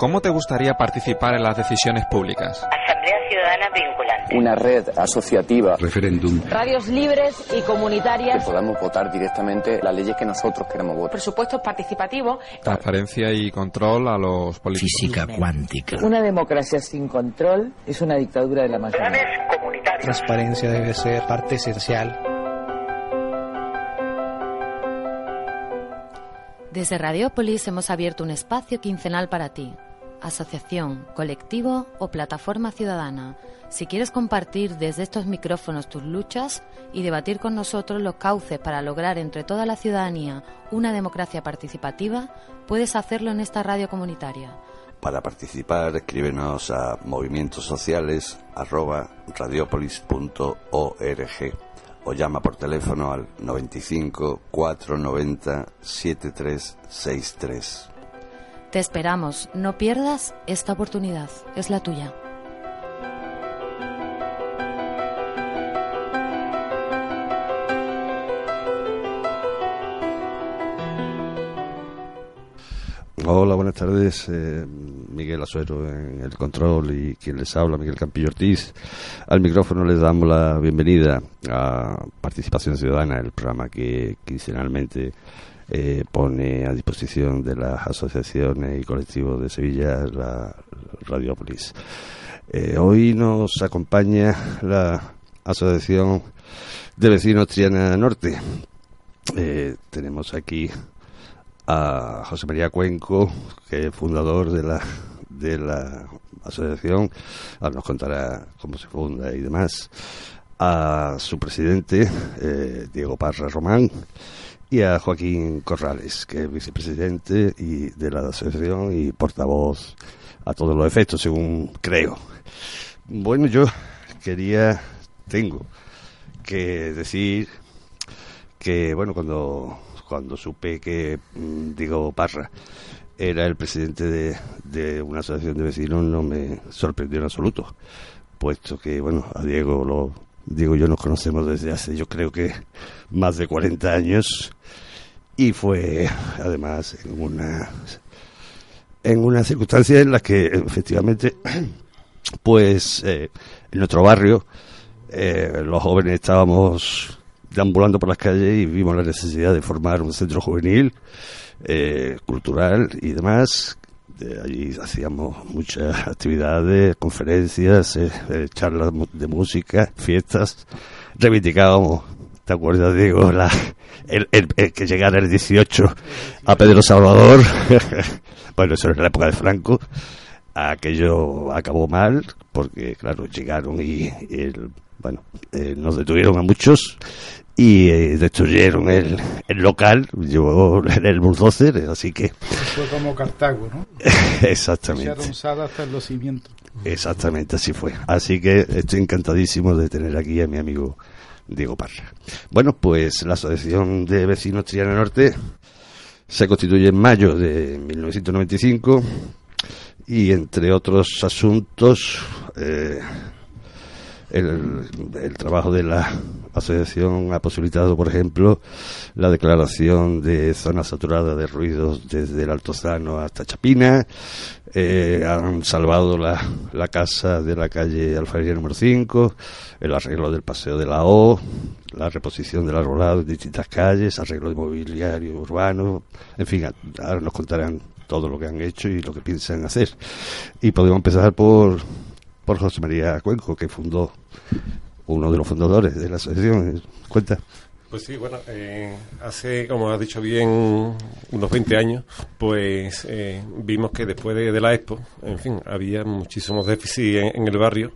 ¿Cómo te gustaría participar en las decisiones públicas? Asamblea Ciudadana vinculante. Una red asociativa. Referéndum. Radios libres y comunitarias. Que podamos votar directamente las leyes que nosotros queremos votar. Presupuestos participativos. Transparencia y control a los políticos. Física cuántica. Una democracia sin control es una dictadura de la mayoría. Planes comunitarios. Transparencia debe ser parte esencial Desde Radiópolis hemos abierto un espacio quincenal para ti. Asociación, colectivo o plataforma ciudadana. Si quieres compartir desde estos micrófonos tus luchas y debatir con nosotros los cauces para lograr entre toda la ciudadanía una democracia participativa, puedes hacerlo en esta radio comunitaria. Para participar, escríbenos a movimientosociales@radiopolis.org o llama por teléfono al 95 490 7363. Te esperamos, no pierdas esta oportunidad, es la tuya. Hola, buenas tardes. Eh, Miguel Azuero en el control y quien les habla, Miguel Campillo Ortiz. Al micrófono les damos la bienvenida a Participación Ciudadana, el programa que quincenalmente eh, pone a disposición de las asociaciones y colectivos de Sevilla la Radiopolis. Eh, hoy nos acompaña la Asociación de Vecinos Triana Norte. Eh, tenemos aquí a José María Cuenco, que es fundador de la, de la asociación, ahora nos contará cómo se funda y demás, a su presidente, eh, Diego Parra Román, y a Joaquín Corrales, que es vicepresidente y de la asociación y portavoz a todos los efectos, según creo. Bueno, yo quería, tengo que decir que, bueno, cuando cuando supe que mm, Diego Parra era el presidente de, de, una asociación de vecinos no me sorprendió en absoluto, puesto que, bueno, a Diego lo, Diego y yo nos conocemos desde hace, yo creo que más de 40 años, y fue además en una en una circunstancia en la que efectivamente, pues eh, en nuestro barrio eh, los jóvenes estábamos deambulando por las calles y vimos la necesidad de formar un centro juvenil, eh, cultural y demás. De allí hacíamos muchas actividades, conferencias, eh, eh, charlas de música, fiestas. Reivindicábamos, ¿te acuerdas, Diego? La, el, el, el, que llegara el 18 a Pedro Salvador. bueno, eso era la época de Franco. Aquello acabó mal porque, claro, llegaron y, y el, bueno, eh, nos detuvieron a muchos y eh, destruyeron el, el local, llevó el bulldozer, así que... Fue como Cartago, ¿no? Exactamente. hasta los cimientos. Exactamente, así fue. Así que estoy encantadísimo de tener aquí a mi amigo Diego Parra. Bueno, pues la Asociación de Vecinos Triana Norte se constituye en mayo de 1995 y entre otros asuntos... Eh, el, el, trabajo de la asociación ha posibilitado, por ejemplo, la declaración de zona saturada de ruidos desde el Altozano hasta Chapina. Eh, han salvado la, la, casa de la calle Alfarería número 5, el arreglo del paseo de la O, la reposición del arbolado en distintas calles, arreglo de mobiliario urbano, en fin, ahora nos contarán todo lo que han hecho y lo que piensan hacer. Y podemos empezar por por José María Cuenco, que fundó uno de los fundadores de la asociación. Cuenta. Pues sí, bueno, eh, hace, como has dicho bien, unos 20 años, pues eh, vimos que después de, la Expo, en fin, había muchísimos déficits en, en el barrio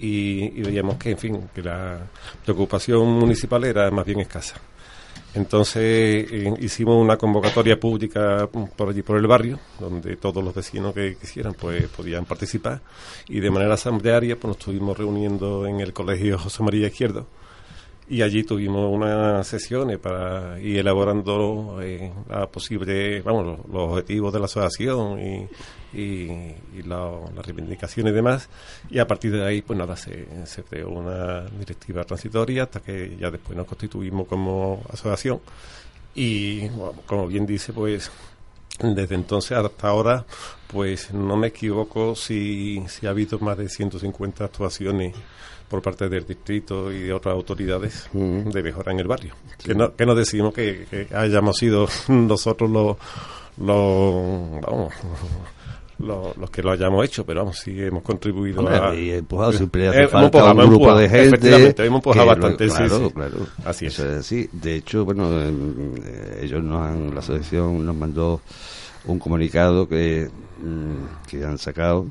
y, y, veíamos que, en fin, que la preocupación municipal era más bien escasa. Entonces eh, hicimos una convocatoria pública por allí por el barrio, donde todos los vecinos que quisieran pues podían participar. Y de manera asamblearia pues nos estuvimos reuniendo en el colegio José María Izquierdo. Y allí tuvimos unas sesiones para ir elaborando eh, la posible, vamos, los, los objetivos de la asociación y, y, y la- las reivindicaciones y demás. Y a partir de ahí, pues nada, se, se creó una directiva transitoria hasta que ya después nos constituimos como asociación. Y bueno, como bien dice, pues desde entonces hasta ahora, pues no me equivoco si, si ha habido más de 150 actuaciones por parte del distrito y de otras autoridades de mejora en el barrio. Que, no, que no decimos que, que hayamos sido nosotros los, los, vamos, los, los que lo hayamos hecho, pero vamos, sí hemos contribuido Hombre, a... y empujado siempre hace Eh, hemos falta empujado, un grupo empujado, de gente efectivamente, hemos empujado lo- bastante, sí, claro, sí. claro. Así es. Así. De hecho, bueno, em, eh, ellos nos han, la asociación nos mandó un comunicado que, mm, que han sacado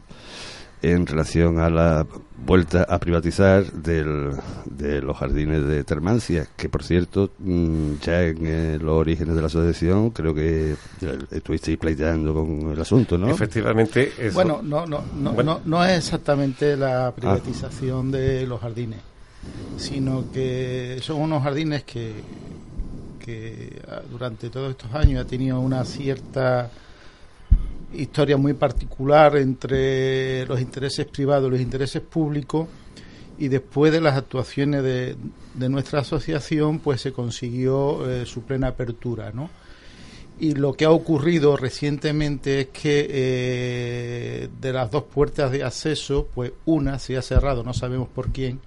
en relación a la vuelta a privatizar del, de los jardines de Termancia, que por cierto, mm, ya en eh, los orígenes de la asociación creo que eh, estuvisteis pleiteando con el asunto, ¿no? Efectivamente, eso- Bueno, no, no, no, Bueno. no, no es exactamente la privatización de los jardines, sino que son unos jardines que, que ah, durante todos estos años ha tenido una cierta historia muy particular entre los intereses privados y los intereses públicos y después de las actuaciones de, de nuestra asociación pues se consiguió eh, su plena apertura ¿no? y lo que ha ocurrido recientemente es que eh, de las dos puertas de acceso pues una se ha cerrado no sabemos por quién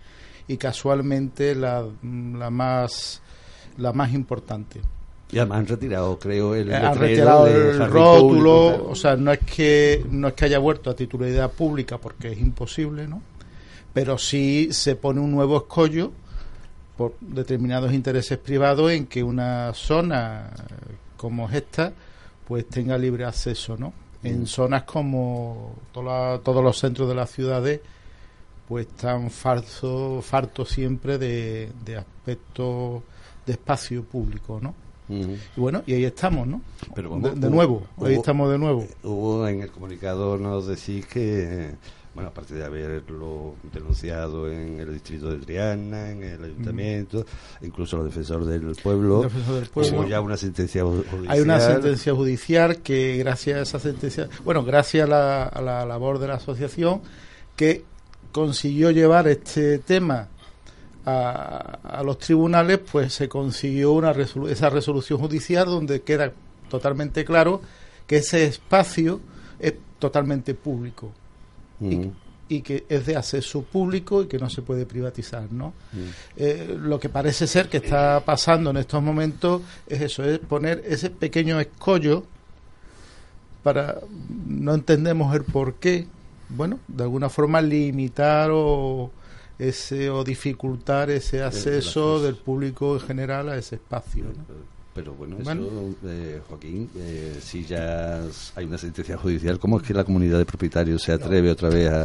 y casualmente la, la más la más importante Y además han retirado, creo, el han retirado el rótulo, público, o sea, no es que no es que haya vuelto a titularidad pública porque es imposible, ¿no? Pero sí se pone un nuevo escollo por determinados intereses privados en que una zona como es esta pues tenga libre acceso, ¿no? En Mm. zonas como toda- todos los centros de las ciudades pues están fartos fartos siempre de, de aspectos de espacio público, ¿no? Y bueno, y ahí estamos, ¿no? Pero de, vamos, de hubo- nuevo, ahí estamos de nuevo. Hubo en el comunicado nos decís que, bueno, aparte de haberlo denunciado en el distrito de Triana, en el ayuntamiento, incluso los defensores del pueblo, El defensor del pueblo. hubo ya una sentencia ju- judicial. Hay una sentencia judicial que gracias a esa sentencia, bueno, gracias a la, a la labor de la asociación que consiguió llevar este tema a, a los tribunales, pues se consiguió una resolu- esa resolución judicial donde queda totalmente claro que ese espacio es totalmente público Ujú. y que es de acceso público y que no se puede privatizar, ¿no? Eh, lo que parece ser que está pasando en estos momentos es eso, es poner ese pequeño escollo para no entendemos el por qué, bueno, de alguna forma limitar o ese o dificultar ese acceso del público en general a ese espacio. ¿no? Pero bueno, Bueno. eso, eh, Joaquín, eh, si ya hay una sentencia judicial, ¿cómo es que la comunidad de propietarios se atreve otra vez a,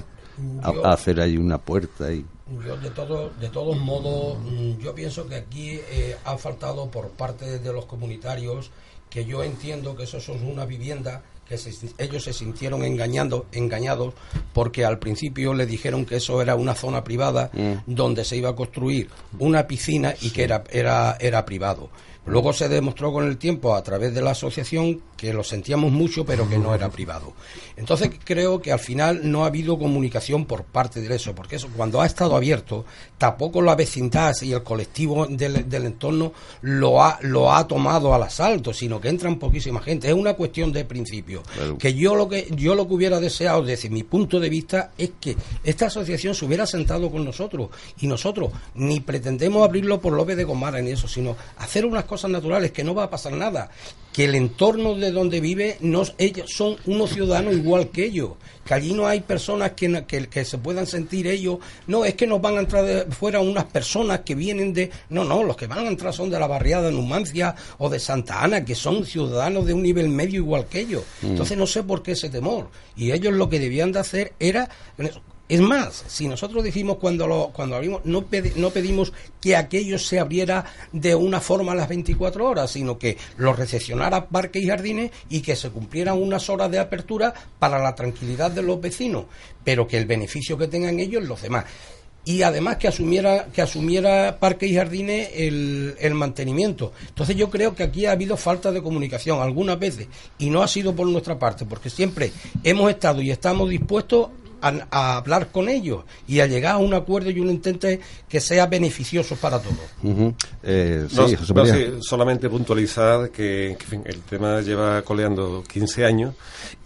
a- Yo- a hacer ahí una puerta? Y, Yo de todo, de todos modos, mm, yo pienso que aquí eh, ha faltado por parte de los comunitarios que yo entiendo que eso es una vivienda que se- ellos se sintieron engañando, engañados porque al principio le dijeron que eso era una zona privada donde se iba a construir una piscina y que era, era, era privado. Luego se demostró con el tiempo a través de la asociación que lo sentíamos mucho pero que no era privado. Entonces creo que al final no ha habido comunicación por parte de eso, porque eso cuando ha estado abierto, tampoco la vecindad y el colectivo del, del entorno lo ha, lo ha tomado al asalto, sino que entran poquísima gente. Es una cuestión de principio. Claro. Que yo lo que yo lo que hubiera deseado desde mi punto de vista es que esta asociación se hubiera sentado con nosotros y nosotros ni pretendemos abrirlo por López de Gomara ni eso, sino hacer unas cosas naturales que no va a pasar nada, que el entorno de donde vive no, ellos son unos ciudadanos igual que ellos, que allí no hay personas que, que, que se puedan sentir ellos, no, es que nos van a entrar de fuera unas personas que vienen de, no, no, los que van a entrar son de la barriada de Numancia o de Santa Ana, que son ciudadanos de un nivel medio igual que ellos. Mm. Entonces no sé por qué ese temor. Y ellos lo que debían de hacer era Es más, si nosotros decimos cuando lo, cuando abrimos, no, no pedimos que aquello se abriera de una forma a las 24 horas, sino que lo recepcionara parques y jardines y que se cumplieran unas horas de apertura para la tranquilidad de los vecinos, pero que el beneficio que tengan ellos los demás y además que asumiera que asumiera Parques y Jardines el, el, mantenimiento. Entonces yo creo que aquí ha habido falta de comunicación algunas veces y no ha sido por nuestra parte, porque siempre hemos estado y estamos dispuestos a, hablar con ellos y a llegar a un acuerdo y un intento que sea beneficioso para todos. Eh, sí, solamente puntualizar que, el tema lleva coleando 15 años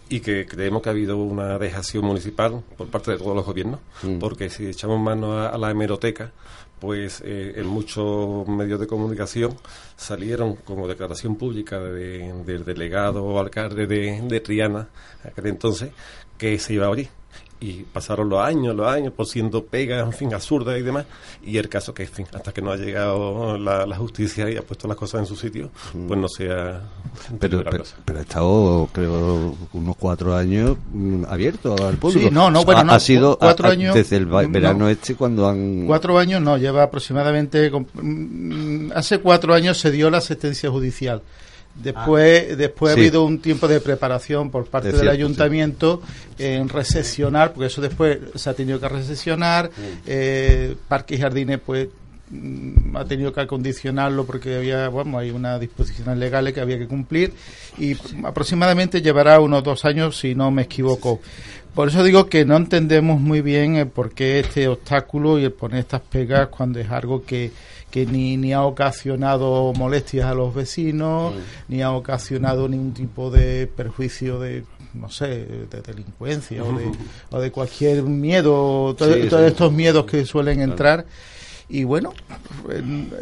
y que creemos que ha habido una dejación municipal por parte de todos los gobiernos, mm. porque si echamos mano a, la hemeroteca, pues eh, en muchos medios de comunicación salieron como declaración pública del delegado o alcalde de, de Triana, aquel entonces, que se iba a abrir y pasaron los años, los años, por siendo pega, en fin, absurda y demás, y el caso que, en fin, hasta que no ha llegado la, justicia y ha puesto las cosas en su sitio, pues no sea... Pero, pero, ha estado, creo, unos cuatro años mm, abierto al público. Sí, no, no, bueno, no, ha sido cuatro años, desde el verano este cuando han... Cuatro años no, lleva aproximadamente... Mm, hace cuatro años se dio la asistencia judicial. Después, ah. después ha habido un tiempo de preparación por parte del ayuntamiento en recesionar, porque eso después se ha tenido que recesionar. Mm. Eh, Parques y Jardines, pues mm, ha tenido que acondicionarlo porque había, bueno, hay unas disposiciones legales que había que cumplir y aproximadamente llevará unos dos años, si no me equivoco. Por eso digo que no entendemos muy bien por qué este obstáculo y el poner estas pegas cuando es algo que que ni, ni ha ocasionado molestias a los vecinos, ni ha ocasionado ningún tipo de perjuicio de no sé, de delincuencia o, de, o de cualquier miedo, todos estos miedos que suelen entrar. Y bueno,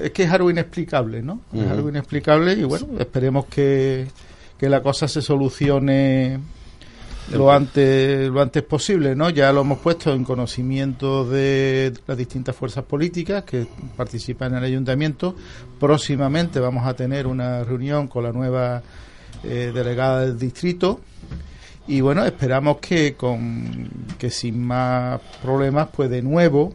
es que es algo inexplicable, ¿no? Es algo inexplicable y bueno, esperemos que, que la cosa se solucione lo antes lo antes posible, ¿no? Ya lo hemos puesto en conocimiento de las distintas fuerzas políticas que participan en el ayuntamiento. Próximamente vamos a tener una reunión con la nueva eh, delegada del distrito y bueno, esperamos que con que sin más problemas pues de nuevo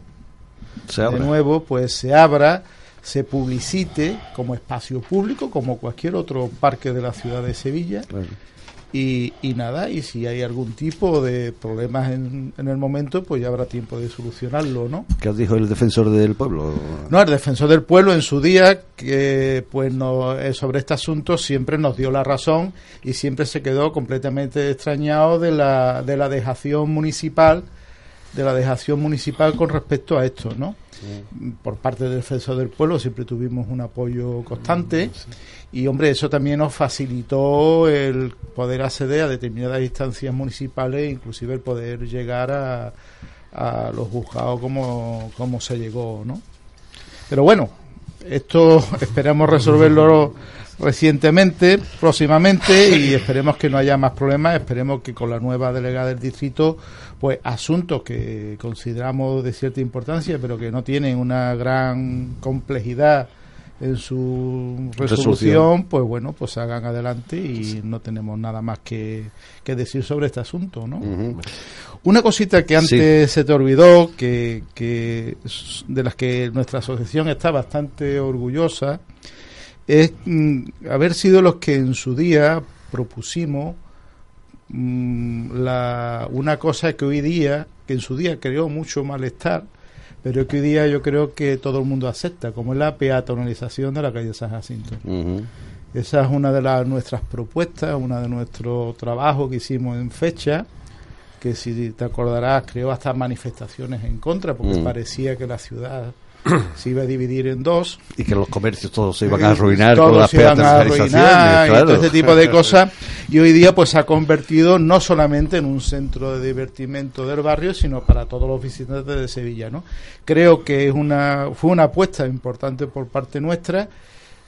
de nuevo pues se abra se publicite como espacio público como cualquier otro parque de la ciudad de Sevilla. Y, nada, y si hay algún tipo de problemas en, el momento, pues ya habrá tiempo de solucionarlo, ¿no? ¿Qué os dijo el defensor del pueblo? No, el defensor del pueblo en su día, que pues no, eh, sobre este asunto siempre nos dio la razón y siempre se quedó completamente extrañado de la, de la dejación municipal, de la dejación municipal con respecto a esto, ¿no? Por parte del defensor del pueblo siempre tuvimos un apoyo constante. Y hombre, eso también nos facilitó el poder acceder a determinadas instancias municipales, inclusive el poder llegar a, a los juzgados como, como se llegó, ¿no? Pero bueno, esto esperamos resolverlo recientemente, próximamente, y esperemos que no haya más problemas, esperemos que con la nueva delegada del distrito, pues asuntos que consideramos de cierta importancia, pero que no tienen una gran complejidad en su resolución, pues bueno, pues se hagan adelante y no tenemos nada más que, decir sobre este asunto, ¿no? Una cosita que antes se te olvidó, que, que de las que nuestra asociación está bastante orgullosa, es mm, haber sido los que en su día propusimos mm, la, una cosa que hoy día, que en su día creó mucho malestar, pero que hoy día yo creo que todo el mundo acepta, como es la peatonalización de la calle San Jacinto. Esa es una de las nuestras propuestas, una de nuestros trabajos que hicimos en fecha, que si te acordarás creó hasta manifestaciones en contra, porque parecía que la ciudad se iba a dividir en dos. Y que los comercios todos se iban a arruinar todos las se iban a arruinar, y todo ese tipo de cosas. Y hoy día pues se ha convertido no solamente en un centro de divertimento del barrio, sino para todos los visitantes de Sevilla, ¿no? Creo que es una, fue una apuesta importante por parte nuestra.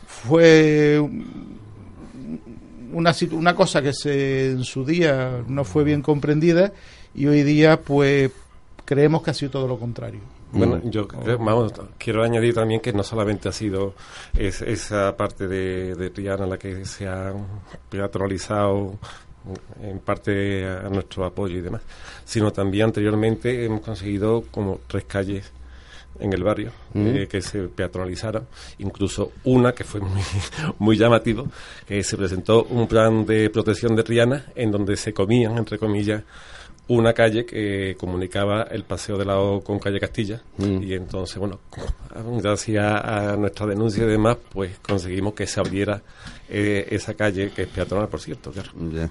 Fue una, una cosa que se, en su día no fue bien comprendida y hoy día pues creemos que ha sido todo lo contrario. Bueno, yo quiero añadir también que no solamente ha sido esa parte de, de Triana la que se ha peatonalizado en parte a nuestro apoyo y demás, sino también anteriormente hemos conseguido como tres calles en el barrio Mm. eh, que se peatonalizaran, incluso una que fue muy, muy llamativo, que se presentó un plan de protección de Triana en donde se comían, entre comillas, una calle que comunicaba el Paseo de la O con Calle Castilla Mm. y entonces, bueno, gracias a nuestra denuncia y demás, pues conseguimos que se abriera eh, esa calle, que es peatonal, por cierto, claro. Ya.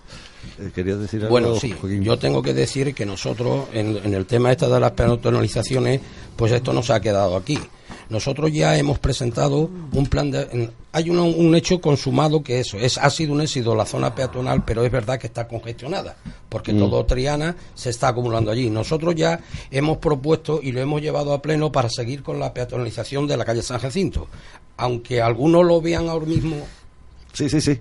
Eh, ¿Querías decir algo, Bueno, sí, Joaquín? yo tengo que decir que nosotros, en, en el tema este de las peatonalizaciones, pues esto no se ha quedado aquí. Nosotros ya hemos presentado un plan de... hay un, un hecho consumado que eso, es, ha sido un éxito la zona peatonal, pero es verdad que está congestionada, porque Mm. todo Triana se está acumulando allí. Nosotros ya hemos propuesto y lo hemos llevado a pleno para seguir con la peatonalización de la calle San Jacinto. Aunque algunos lo vean ahora mismo Sí, sí, sí.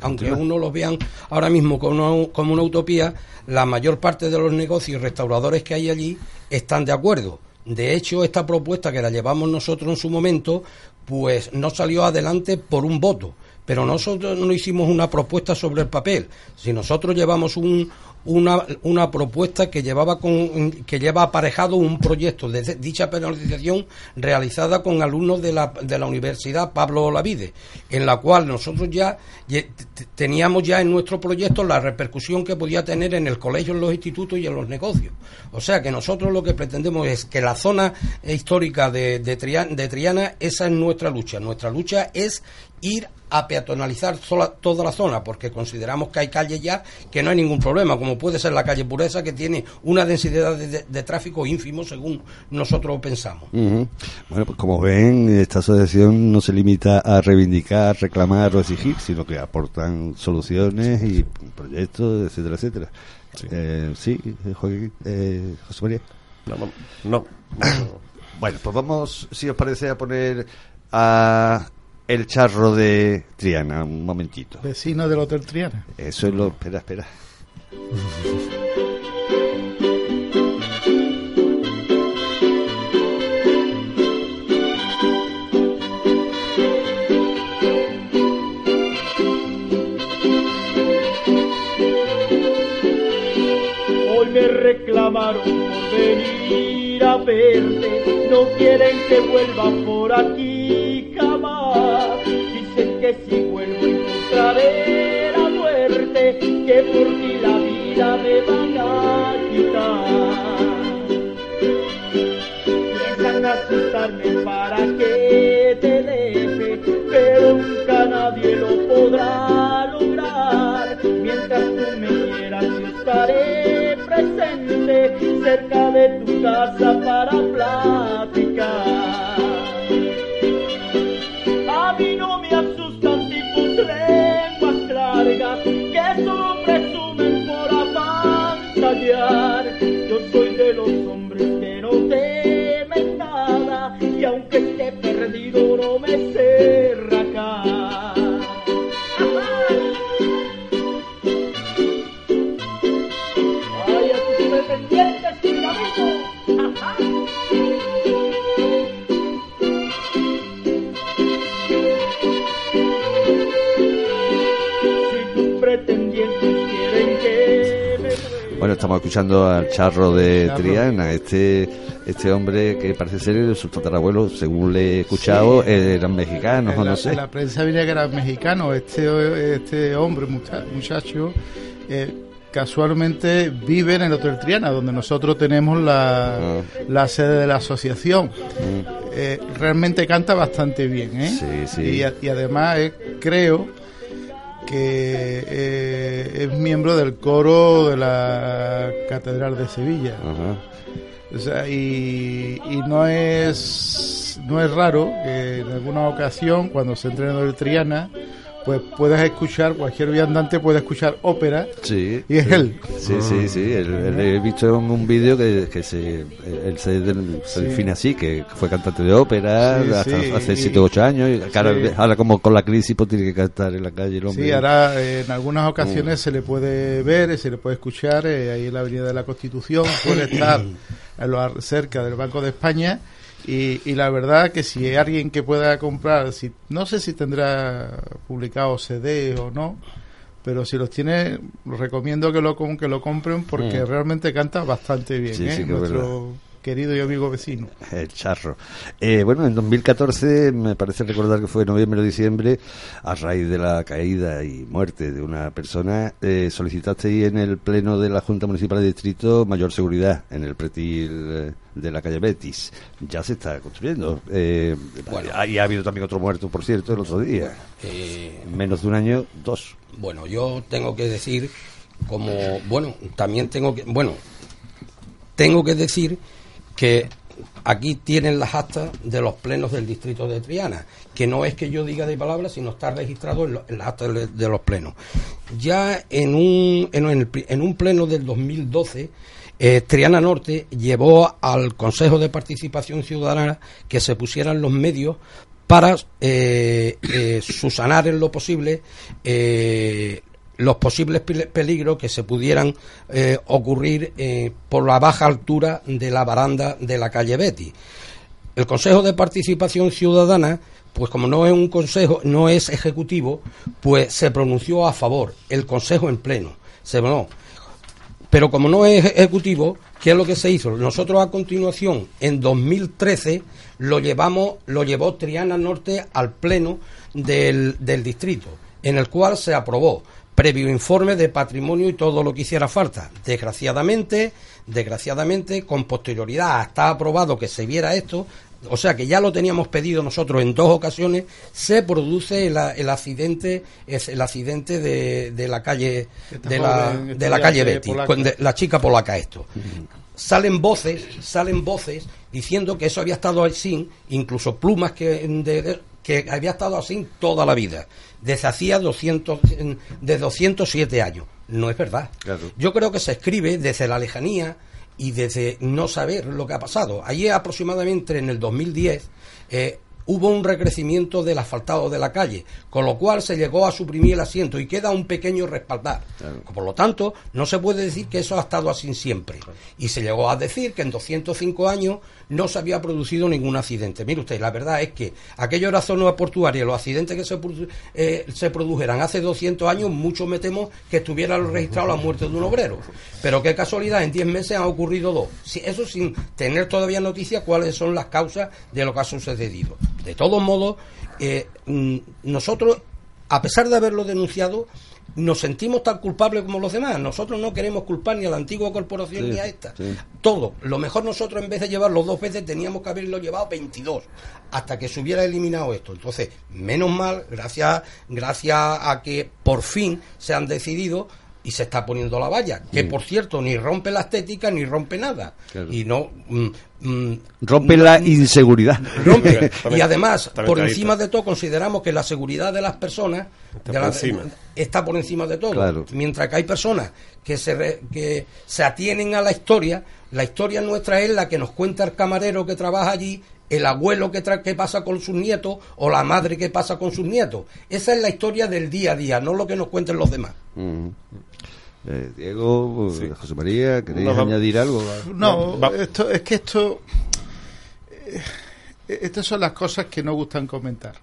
aunque uno lo vean ahora mismo como una, como una utopía, la mayor parte de los negocios y restauradores que hay allí están de acuerdo. De hecho, esta propuesta que la llevamos nosotros en su momento, pues no salió adelante por un voto. Pero nosotros no hicimos una propuesta sobre el papel. Si nosotros llevamos un, una, una propuesta que llevaba con, que lleva aparejado un proyecto de dicha penalización realizada con alumnos de la, de la Universidad Pablo Olavide, en la cual nosotros ya teníamos ya en nuestro proyecto la repercusión que podía tener en el colegio, en los institutos y en los negocios. O sea que nosotros lo que pretendemos es que la zona histórica de, de, Tria- de Triana, esa es nuestra lucha. Nuestra lucha es ir a peatonalizar sola- toda la zona, porque consideramos que hay calles ya que no hay ningún problema, como puede ser la calle Pureza, que tiene una densidad de, de- de tráfico ínfimo según nosotros pensamos. Bueno, pues como ven, esta asociación no se limita a reivindicar, reclamar o exigir, sino que aportan soluciones y proyectos, etcétera, etcétera. Sí, eh, sí eh, Joaquín, eh, José María. No, no, no. bueno, pues vamos, si os parece, a poner a el charro de Triana, un momentito. Vecino del Hotel Triana. Eso es lo... Espera, espera. Hoy me reclamaron por venir a verte, no quieren que vuelva por aquí jamás. Dicen que si vuelvo encontraré la muerte, que por ti la vida me van a quitar. Piensan asustarme para que te deje, pero nunca nadie lo podrá lograr. Mientras tú me quieras, estaré presente cerca de tu casa para platicar. Estamos escuchando al charro de Charro. Triana, este este hombre que parece ser su tatarabuelo, según le he escuchado, eran mexicanos o no sé. la prensa venía que era mexicano. Este, este hombre, mucha- muchacho, eh, casualmente vive en el Hotel Triana, donde nosotros tenemos la, Ah. la sede de la asociación. Mm. Eh, realmente canta bastante bien, ¿eh? Sí, sí. Y, y además eh, creo que eh, es miembro del coro de la Catedral de Sevilla. Ajá. O sea, y, y no es no es raro que en alguna ocasión cuando se entrena en el Triana pues puedas escuchar cualquier viandante puede escuchar ópera Sí. y es sí. él Sí, sí, sí. él- él he visto en un vídeo que, que se, él se, se Sí. define así, que fue cantante de ópera Sí, hasta sí, hace y- 7 o 8 años. Y ahora, como con la crisis pues tiene que cantar en la calle el hombre. Sí, ahora eh, en algunas ocasiones Mm. se le puede ver, se le puede escuchar eh, ahí en la Avenida de la Constitución, puede estar en lo cerca del Banco de España y, y la verdad que si hay alguien que pueda comprar, si no sé si tendrá publicado CD o no, pero si los tiene recomiendo que lo que lo compren porque Mm. realmente canta bastante bien Sí, ¿eh? sí nuestro querido y amigo vecino El charro. Eh, bueno, en 2014, me parece recordar que fue noviembre o diciembre, a raíz de la caída y muerte de una persona, eh, solicitasteis en el pleno de la Junta Municipal de Distrito mayor seguridad en el pretil eh, de la calle Betis. Ya se está construyendo. Eh, y ha habido también otro muerto, por cierto, el otro día. Eh, En menos de un año, dos. Bueno, yo tengo que decir, como, bueno, también tengo que, bueno, tengo que decir que aquí tienen las actas de los plenos del distrito de Triana, que no es que yo diga de palabras, sino está registrado en, las actas de, los plenos. Ya en un, en, en un pleno del 2012, eh, Triana Norte llevó al Consejo de Participación Ciudadana que se pusieran los medios para eh, eh, susanar en lo posible los posibles peligros que se pudieran eh, ocurrir eh, por la baja altura de la baranda de la calle Betty. El Consejo de Participación Ciudadana, pues como no es un consejo, no es ejecutivo, pues se pronunció a favor. El Consejo en pleno. Se no. Pero como no es ejecutivo, ¿qué es lo que se hizo? Nosotros a continuación, en 2013, lo llevamos, lo llevó Triana Norte al pleno del, del distrito, en el cual se aprobó previo informe de patrimonio y todo lo que hiciera falta. Desgraciadamente, desgraciadamente, con posterioridad está aprobado que se viera esto, o sea que ya lo teníamos pedido nosotros en dos ocasiones, se produce el, accidente, es el accidente de, de la calle de la, de la calle Betty, de- la chica polaca esto. Salen voces, salen voces diciendo que eso había estado así, incluso plumas que, de- que había estado así toda la vida, desde hacía 200, de 207 años. No es verdad. Yo creo que se escribe desde la lejanía y desde no saber lo que ha pasado. Allí aproximadamente en el 2010 eh, hubo un recrecimiento del asfaltado de la calle, con lo cual se llegó a suprimir el asiento y queda un pequeño respaldar. Por lo tanto, no se puede decir que eso ha estado así siempre. Y se llegó a decir que en 205 años no se había producido ningún accidente. Mire usted, la verdad es que aquello era zona portuaria, los accidentes que se, eh, se produjeran hace 200 años, mucho me temo que estuviera registrado la muerte de un obrero. Pero qué casualidad, en 10 meses han ocurrido dos. Eso sin tener todavía noticia cuáles son las causas de lo que ha sucedido. De todos modos, eh, mm, nosotros, a pesar de haberlo denunciado, nos sentimos tan culpables como los demás. Nosotros no queremos culpar ni a la antigua corporación Sí, ni a esta. sí. Todo. Lo mejor nosotros, en vez de llevarlo dos veces, teníamos que haberlo llevado 22 hasta que se hubiera eliminado esto. Entonces, menos mal, gracias, gracias a que por fin se han decidido y se está poniendo la valla, que Mm. por cierto ni rompe la estética ni rompe nada. Claro. Y no. mm, mm, Rompe la inseguridad. rompe. y además, por encima de todo, consideramos que la seguridad de las personas Está de por la- encima. está por encima de todo. Claro. Mientras que hay personas que se, re- que se atienen a la historia, la historia nuestra es la que nos cuenta el camarero que trabaja allí, el abuelo que, tra- que pasa con sus nietos o la madre que pasa con sus nietos. Esa es la historia del día a día, no lo que nos cuenten los demás. Mm. Eh, Diego, eh, José María, ¿queréis No, añadir algo? No, esto es que esto eh, estas son las cosas que no gustan comentar.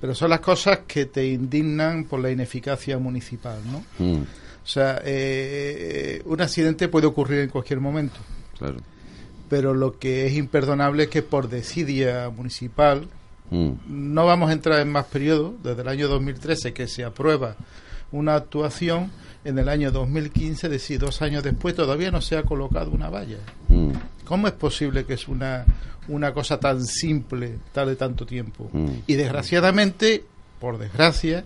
Pero son las cosas que te indignan por la ineficacia municipal, ¿no? Mm, O sea, eh, un accidente puede ocurrir en cualquier momento. claro. Pero lo que es imperdonable es que por desidia municipal Mm, no vamos a entrar en más periodos, desde el año 2013 que se aprueba una actuación, en el año 2015, es decir, dos años después, todavía no se ha colocado una valla. mm, ¿Cómo es posible que es una, una cosa tan simple, tarde tanto tiempo? Mm. Y desgraciadamente, por desgracia,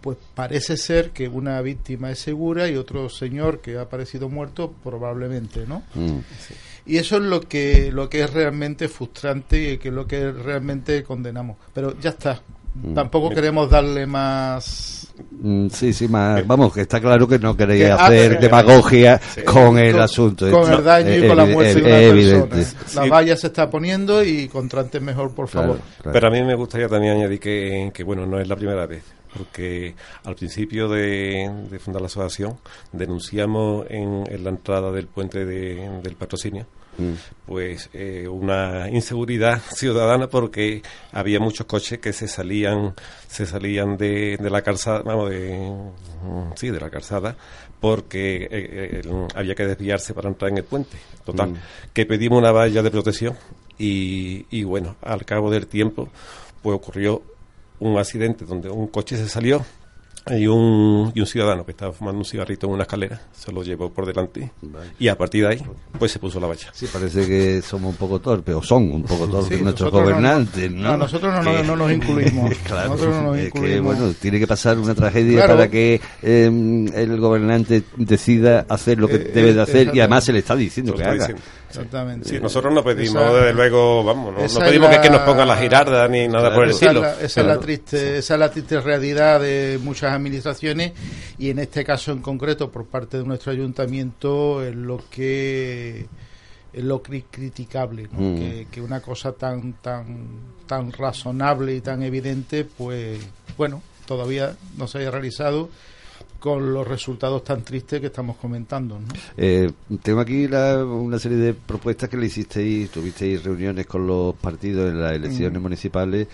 pues parece ser que una víctima es segura y otro señor que ha aparecido muerto probablemente, ¿no? mm. Y eso es lo que, lo que es realmente frustrante y que es lo que realmente condenamos. Pero ya está. Mm. Tampoco queremos darle más... Mm, Sí, sí, más, vamos, que está claro que no queréis Que hacer hace- demagogia Sí. con el Con- asunto. Con el daño y es con la muerte de una evidente. persona. La valla se está poniendo y contraten mejor, por favor. Pero a mí me gustaría también añadir que, que, bueno, no es la primera vez. Porque al principio de, de fundar la asociación denunciamos en, en la entrada del puente de- del patrocinio Mm. pues eh, una inseguridad ciudadana porque había muchos coches que se salían se salían de, de la calzada vamos de mm, sí de la calzada porque eh, eh, había que desviarse para entrar en el puente total Mm. que pedimos una valla de protección y, y bueno al cabo del tiempo pues ocurrió un accidente donde un coche se salió y un, y un ciudadano que estaba fumando un cigarrito en una escalera se lo llevó por delante y a partir de ahí pues se puso la valla Sí, parece que somos un poco torpes, o son un poco torpes Sí, nuestros nosotros no- gobernantes, ¿no? no, nosotros no, no- Que- no nos incluimos. claro, Nosotros no nos es que, incluimos. bueno, tiene que pasar una tragedia Claro. para que eh, el gobernante decida hacer lo que Eh, debe de eh, hacer y además se le está diciendo Se que haga. diciendo. Exactamente. Sí, nosotros no pedimos, Esa- desde luego, vamos, no, no pedimos que, la- que nos pongan la girarda ni nada por el estilo. esa es la triste esa es la triste realidad de muchas administraciones y en este caso en concreto por parte de nuestro ayuntamiento es lo que es lo cri- criticable ¿no? Mm. que, que una cosa tan tan tan razonable y tan evidente pues bueno todavía no se haya realizado con los resultados tan tristes que estamos comentando ¿no? Eh, tengo aquí la- una serie de propuestas que le hicisteis, tuvisteis reuniones con los partidos en las elecciones Mm. municipales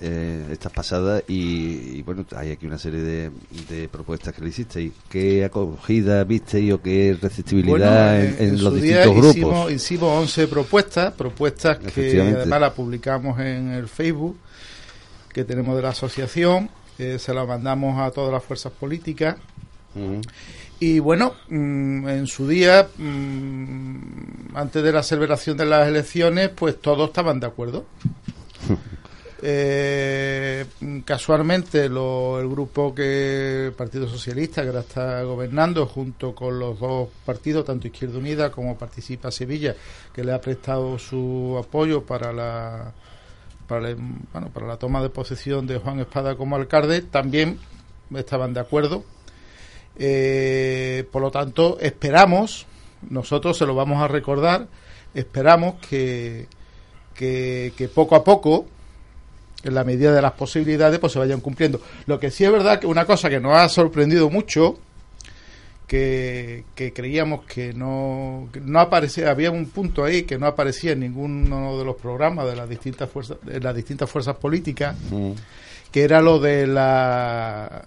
eh, estas pasadas y, y, bueno, hay aquí una serie de, de propuestas que le hicisteis. ¿Qué acogida visteis o qué receptibilidad Bueno, en, los distintos grupos? Hicimos, hicimos 11 propuestas, propuestas que además las publicamos en el Facebook que tenemos de la asociación, eh, se las mandamos a todas las fuerzas políticas. Y bueno, mm, en su día, mm, antes de la celebración de las elecciones, pues todos estaban de acuerdo. Eh, casualmente lo- el grupo que el Partido Socialista que ahora está gobernando junto con los dos partidos tanto Izquierda Unida como Participa Sevilla que le ha prestado su apoyo para la para, el- bueno, para la toma de posesión de Juan Espada como alcalde también estaban de acuerdo Eh, por lo tanto esperamos nosotros se lo vamos a recordar esperamos que que, que poco a poco en la medida de las posibilidades, pues se vayan cumpliendo. Lo que sí es verdad que una cosa que nos ha sorprendido mucho, que, que creíamos que no, que no aparecía, había un punto ahí que no aparecía en ninguno de los programas de las distintas fuerzas, de las distintas fuerzas políticas, Mm. que era lo de la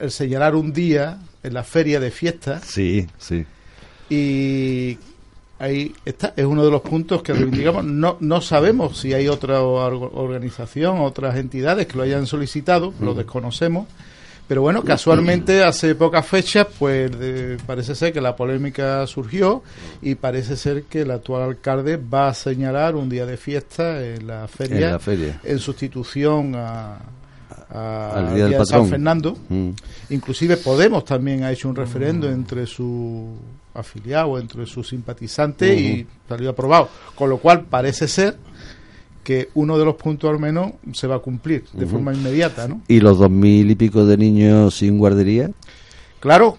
el señalar un día en la feria de fiesta Sí, sí. y ahí está, es uno de los puntos que reivindicamos. No, no sabemos si hay otra or- organización, otras entidades que lo hayan solicitado, lo desconocemos. Pero bueno, casualmente hace pocas fechas, pues de- parece ser que la polémica surgió y parece ser que el actual alcalde va a señalar un día de fiesta en la feria, En la feria. en sustitución a, a- Al día de San. Fernando. Mm. Inclusive Podemos también ha hecho un referendo entre su afiliado, entre sus simpatizantes y salió aprobado. Con lo cual parece ser que uno de los puntos al menos se va a cumplir de forma inmediata, ¿no? ¿Y los dos mil y pico de niños sin guardería? Claro,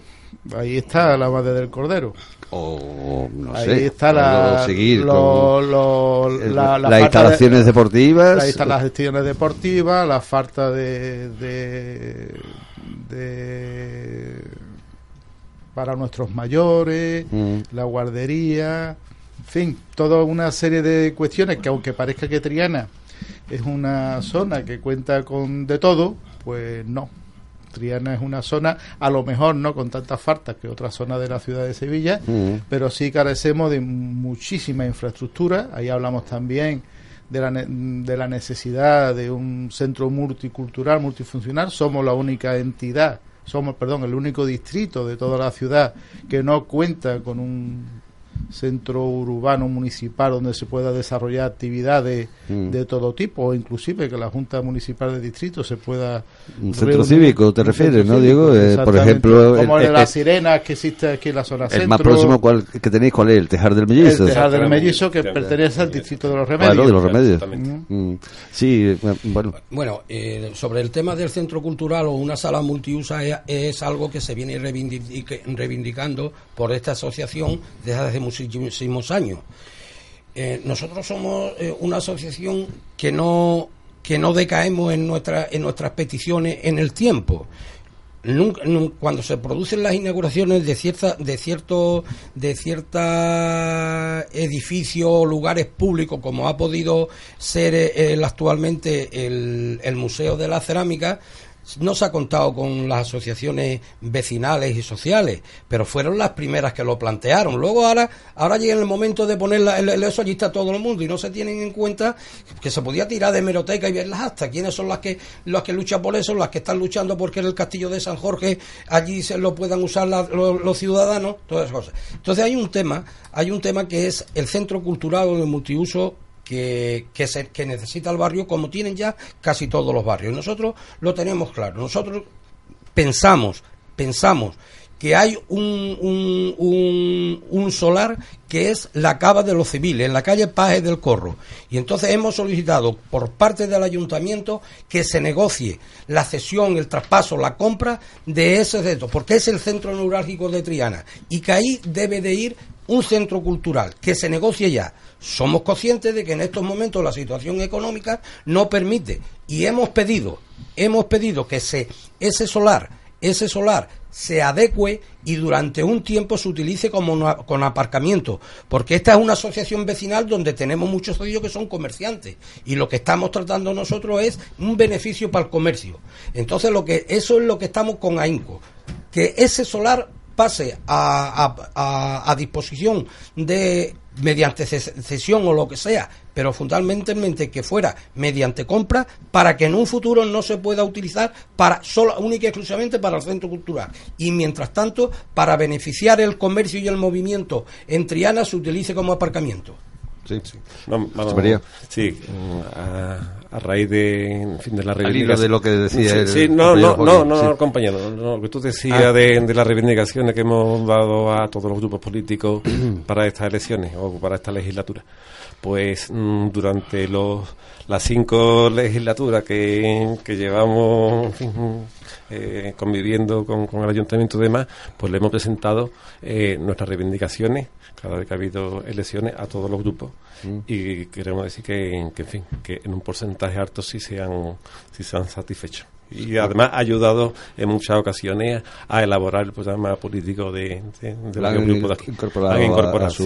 ahí está la madre del cordero. O no ahí sé, está la, seguir lo- con lo- el- la- la las instalaciones deportivas. Ahí están las gestiones deportivas, la falta de, de, de- para nuestros mayores, Mm. la guardería, fin, toda una serie de cuestiones que aunque parezca que Triana es una zona que cuenta con de todo, pues no. Triana es una zona, a lo mejor no con tantas faltas que otras zonas de la ciudad de Sevilla, Mm. pero sí carecemos de muchísima infraestructura. Ahí hablamos también de la, de la necesidad de un centro multicultural, multifuncional. Somos la única entidad, somos, perdón, el único distrito de toda la ciudad que no cuenta con un centro urbano municipal donde se pueda desarrollar actividades Mm. de todo tipo o inclusive que la Junta Municipal de Distrito se pueda Un centro reunir- cívico, te refieres, ¿no, Diego? Eh, por ejemplo, como el- el de el- las sirenas que existe aquí en la zona El centro más próximo cual, que tenéis, ¿cuál es? El Tejar del Mellizo. el Tejar del Mellizo que pertenece al distrito de los remedios Claro, de los remedios. Mm. Sí, bueno. Bueno, eh, sobre el tema del centro cultural o una sala multiusa es, es algo que se viene reivindic- reivindicando por esta asociación desde hace muchísimos años. Eh, nosotros somos eh, una asociación que no que no decaemos en, nuestra, en nuestras peticiones en el tiempo. Cuando se producen las inauguraciones de cierta, de cierto de cierta edificios o lugares públicos como ha podido ser eh, el actualmente el, el museo de la cerámica no se ha contado con las asociaciones vecinales y sociales, pero fueron las primeras que lo plantearon. Luego ahora, ahora llega el momento de poner la- el, eso allí está todo el mundo y no se tienen en cuenta que se podía tirar de hemeroteca y ver las actas. ¿Quiénes son las que las que luchan por eso? Las que están luchando porque en el castillo de San Jorge allí se lo puedan usar los ciudadanos, todas esas cosas. Entonces hay un tema, hay un tema que es el centro cultural de multiuso que, que, se- que necesita el barrio, como tienen ya casi todos los barrios. Nosotros lo tenemos claro. Nosotros pensamos, pensamos que hay un, un, un- solar que es la cava de los civiles, en la calle Pajes del Corro. Y entonces hemos solicitado por parte del ayuntamiento que se negocie la cesión, el traspaso, la compra de ese centro, porque es el centro neurálgico de Triana. Y que ahí debe de ir un centro cultural, que se negocie ya. Somos conscientes de que en estos momentos la situación económica no permite y hemos pedido, hemos pedido que se ese solar, ese solar se adecue y durante un tiempo se utilice como con aparcamiento, porque esta es una asociación vecinal donde tenemos muchos socios que son comerciantes y lo que estamos tratando nosotros es un beneficio para el comercio. Entonces lo que eso es lo que estamos con AINCO, que ese solar pase a, a- disposición de mediante ces- cesión o lo que sea, pero fundamentalmente que fuera mediante compra para que en un futuro no se pueda utilizar para solo única y exclusivamente para el centro cultural y mientras tanto para beneficiar el comercio y el movimiento en Triana se utilice como aparcamiento. Sí, No, vamos. Sí, a, a raíz de, en fin, de la reivindicación. de lo que decía Sí, el sí, no, no, no, no, sí. compañero, no, lo que tú decías Ah. de, de las reivindicaciones que hemos dado a todos los grupos políticos para estas elecciones o para esta legislatura. Pues mm, durante los las cinco legislaturas que, que llevamos mm, eh, conviviendo con, con el ayuntamiento y demás, pues le hemos presentado eh, nuestras reivindicaciones cada vez que ha habido elecciones a todos los grupos Mm. y queremos decir que, que, en fin que en un porcentaje alto sí se han sí se han satisfecho y además ha ayudado en muchas ocasiones a elaborar el programa político de, de, de han grupos de aquí. incorporado a- a su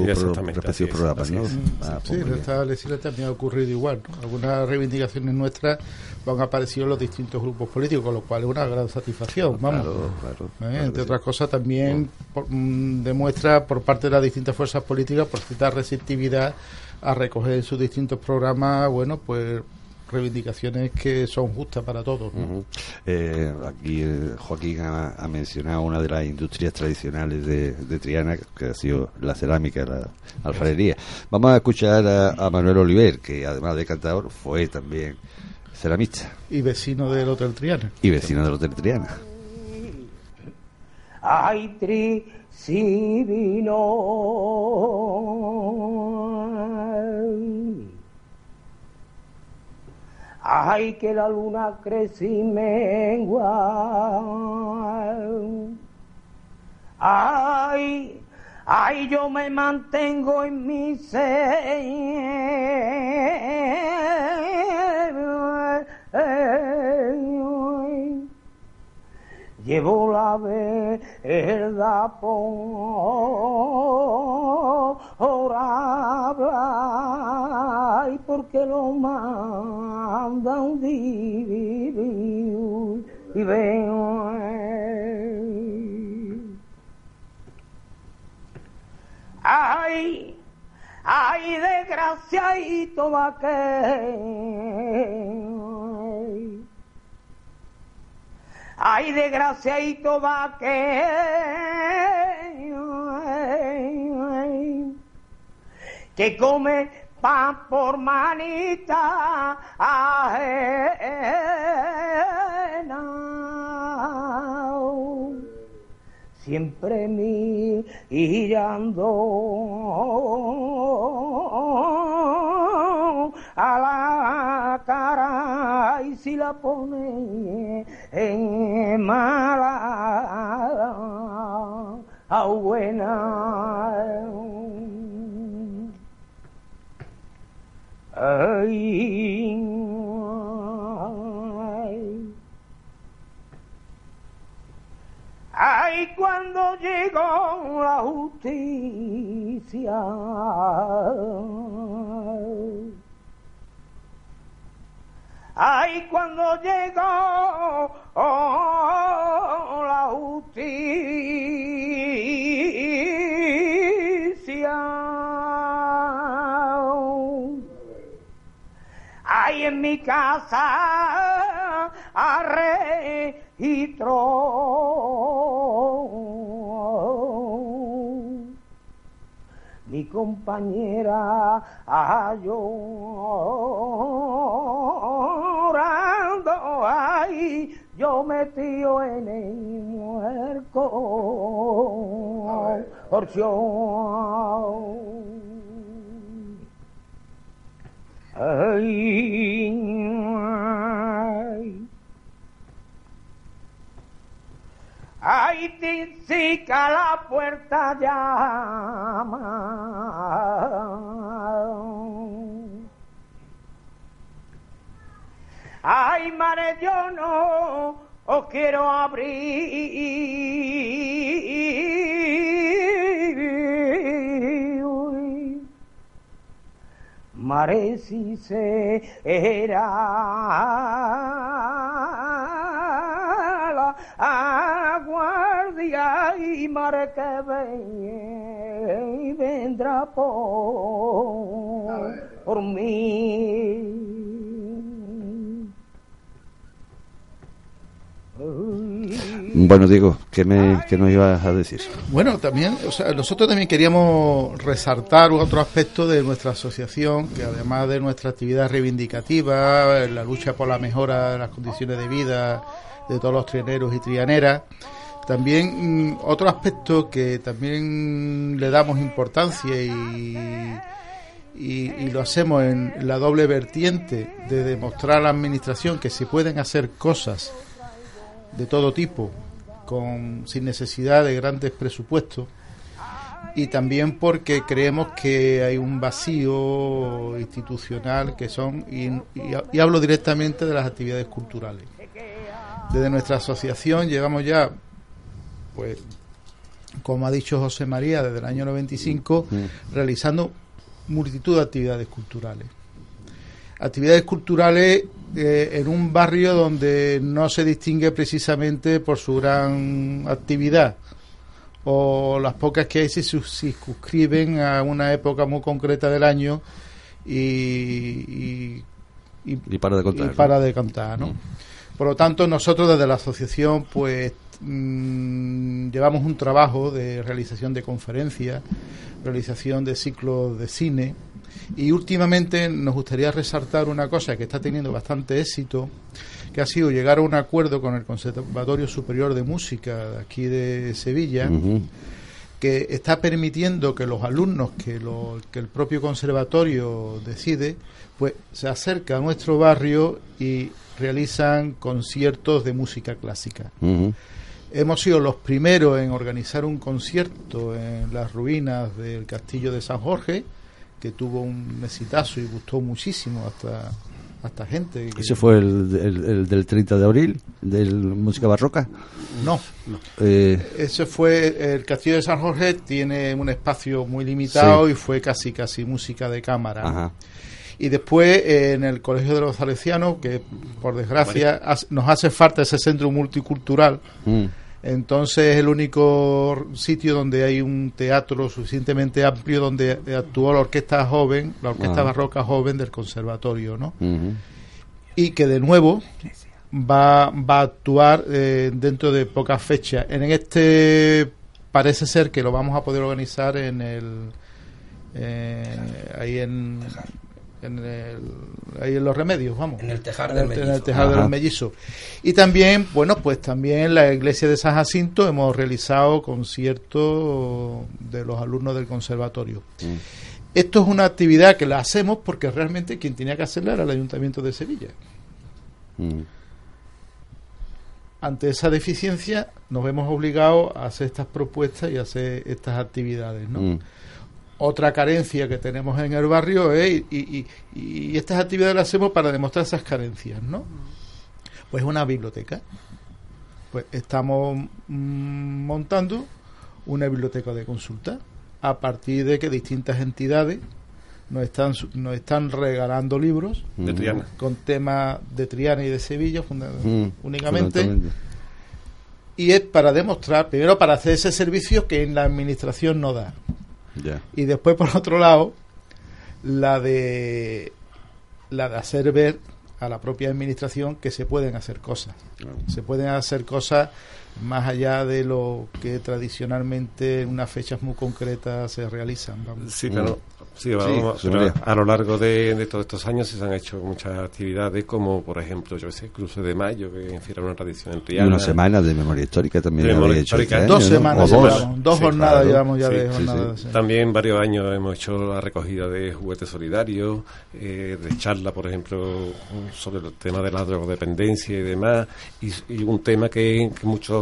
sí. Ah, pues Sí, en esta legislatura también ha ocurrido igual. ¿no? Algunas reivindicaciones nuestras van aparecido en los distintos grupos políticos, con lo cual es una gran satisfacción. Vamos. Claro, claro, ¿Eh? claro Entre otras cosas, también por- mm, demuestra por parte de las distintas fuerzas políticas por cierta receptividad a recoger en sus distintos programas, bueno, pues reivindicaciones que son justas para todos. Eh, aquí eh, Joaquín ha, ha mencionado una de las industrias tradicionales de, de Triana, que ha sido la cerámica, la alfarería. Vamos a escuchar a, a Manuel Oliver, que además de cantador fue también ceramista Y vecino del Hotel Triana. y vecino del Hotel Triana. Ay, tricivino. Ay, que la luna crece y mengua. Ay, ay, yo me mantengo en mi ser. Llevo la verdad por hablar, porque lo manda un divino y veo. Ay, ay, desgraciadito vaquero. Ay, desgraciadito vaquero. Que come pan por manita ajena siempre mirando a la cara y si la pone in my life. Oh, when I ay, ay, cuando llegó la justicia. Oh, la justicia. Ay, en mi casa registró mi compañera llorando, ay, yo metido en el muerto, porción. Ay, ay. Ay, tisica la puerta llama. Ay, mare, yo no os quiero abrir. Mare, si se era la guardia y mare que ve- vendrá por, por mí. Bueno, Diego, ¿qué, me, nos ibas a decir? Bueno, también, o sea, nosotros también queríamos resaltar otro aspecto de nuestra asociación, que además de nuestra actividad reivindicativa, la lucha por la mejora de las condiciones de vida de todos los trianeros y trianeras, también mm, otro aspecto que también le damos importancia y, y lo hacemos en la doble vertiente de demostrar a la administración que se pueden hacer cosas de todo tipo con sin necesidad de grandes presupuestos y también porque creemos que hay un vacío institucional que son y, y- y hablo directamente de las actividades culturales. Desde nuestra asociación llevamos ya pues como ha dicho José María desde el año 95 realizando multitud de actividades culturales. Actividades culturales eh, en un barrio donde no se distingue precisamente por su gran actividad o las pocas que hay se circunscriben a una época muy concreta del año y, y, y- Y para de contar, para de cantar, ¿no? Por lo tanto, nosotros desde la asociación, pues, mm, llevamos un trabajo de realización de conferencias, realización de ciclos de cine, y últimamente nos gustaría resaltar una cosa que está teniendo bastante éxito, que ha sido llegar a un acuerdo con el Conservatorio Superior de Música de aquí de Sevilla, que está permitiendo que los alumnos que, lo- que el propio conservatorio decide, pues se acerca a nuestro barrio y realizan conciertos de música clásica. Hemos sido los primeros en organizar un concierto en las ruinas del castillo de San Jorge, que tuvo un exitazo y gustó muchísimo hasta, hasta gente. que- ¿Ese fue el, el- el del 30 de abril, del música barroca? No, Eh, Ese fue el Castillo de San Jorge tiene un espacio muy limitado Sí. y fue casi casi música de cámara. Ajá. Y después eh, en el Colegio de los Salesianos, que por desgracia nos hace falta ese centro multicultural. mm, Entonces es el único sitio donde hay un teatro suficientemente amplio donde actuó la orquesta joven, la orquesta barroca joven del conservatorio, ¿no? y que de nuevo va, va a actuar eh, dentro de pocas fechas. En este parece ser que lo vamos a poder organizar en el eh, ahí en, en el, ahí en los remedios, vamos. En el Tejar del el- en Mellizo. el Tejar de Ajá. los Mellizos. Y también, bueno, pues también en la iglesia de San Jacinto hemos realizado conciertos de los alumnos del conservatorio. Mm. Esto es una actividad que la hacemos porque realmente quien tenía que hacerla era el Ayuntamiento de Sevilla. Mm. Ante esa deficiencia nos vemos obligados a hacer estas propuestas y a hacer estas actividades. ¿no? Mm. Otra carencia que tenemos en el barrio es, y, y- y estas actividades las hacemos para demostrar esas carencias, ¿no? Pues una biblioteca. Pues estamos mm, montando una biblioteca de consulta a partir de que distintas entidades nos están su- nos están regalando libros De Triana. con temas de Triana y de Sevilla funda- Mm, únicamente y es para demostrar primero para hacer ese servicio que en la administración no da Y después por otro lado la de la de hacer ver a la propia administración que se pueden hacer cosas. Se pueden hacer cosas más allá de lo que tradicionalmente en unas fechas muy concretas se realizan vamos. Sí, pero, sí, Sí, vamos, pero a lo largo de, de todos estos años se han hecho muchas actividades, como por ejemplo, yo sé, Cruce de Mayo, que era una tradición en Y Triana. una semana de memoria histórica también memoria habéis hecho histórica. este Dos semanas O dos. llevamos, dos jornadas llevamos ya de Sí, jornadas, sí. sí. También varios años hemos hecho la recogida de juguetes solidarios, eh, de charla, por ejemplo, sobre el tema de la drogodependencia y demás, y, y un tema que, que muchos,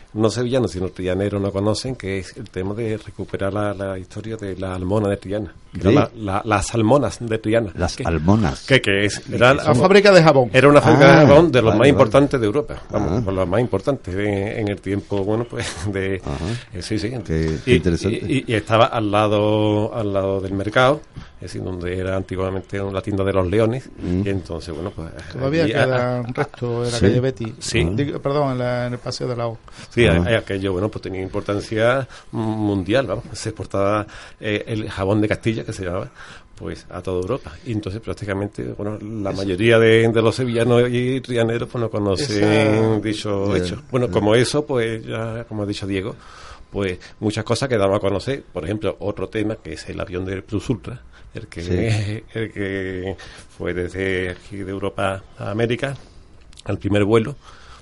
no sevillanos, sino trianeros no conocen, que es el tema de recuperar la, la historia de la almona de Triana. ¿De? la- la- las almonas de Triana. Las que- almonas. que, que es? Era La fábrica de jabón. Era una fábrica Ah, de jabón de los vale, más vale. importantes de Europa. Vamos, Ah. por los más importantes de- en el tiempo, bueno, pues de... eh, sí, sí. Qué- qué Y- interesante. Y, y estaba al lado al lado del mercado, es decir, donde era antiguamente la tienda de los leones. Mm. Y entonces, bueno, pues... todavía allí- queda a- un resto en la Sí. calle Betty Sí. Digo, perdón en, la- en el paseo de la O Sí, Ah. a- aquello, bueno, pues tenía importancia mundial, vamos. Se exportaba eh, el jabón de Castilla, que se llamaba, pues a toda Europa. Y entonces prácticamente, bueno, la mayoría de, de los sevillanos y trianeros pues no conocen Esa- dicho hecho. Bueno, como eso, pues ya, como ha dicho Diego, pues muchas cosas que damos a conocer. Por ejemplo, otro tema que es el avión del Plus Ultra, el que, Sí. el que fue desde aquí de Europa a América, al primer vuelo.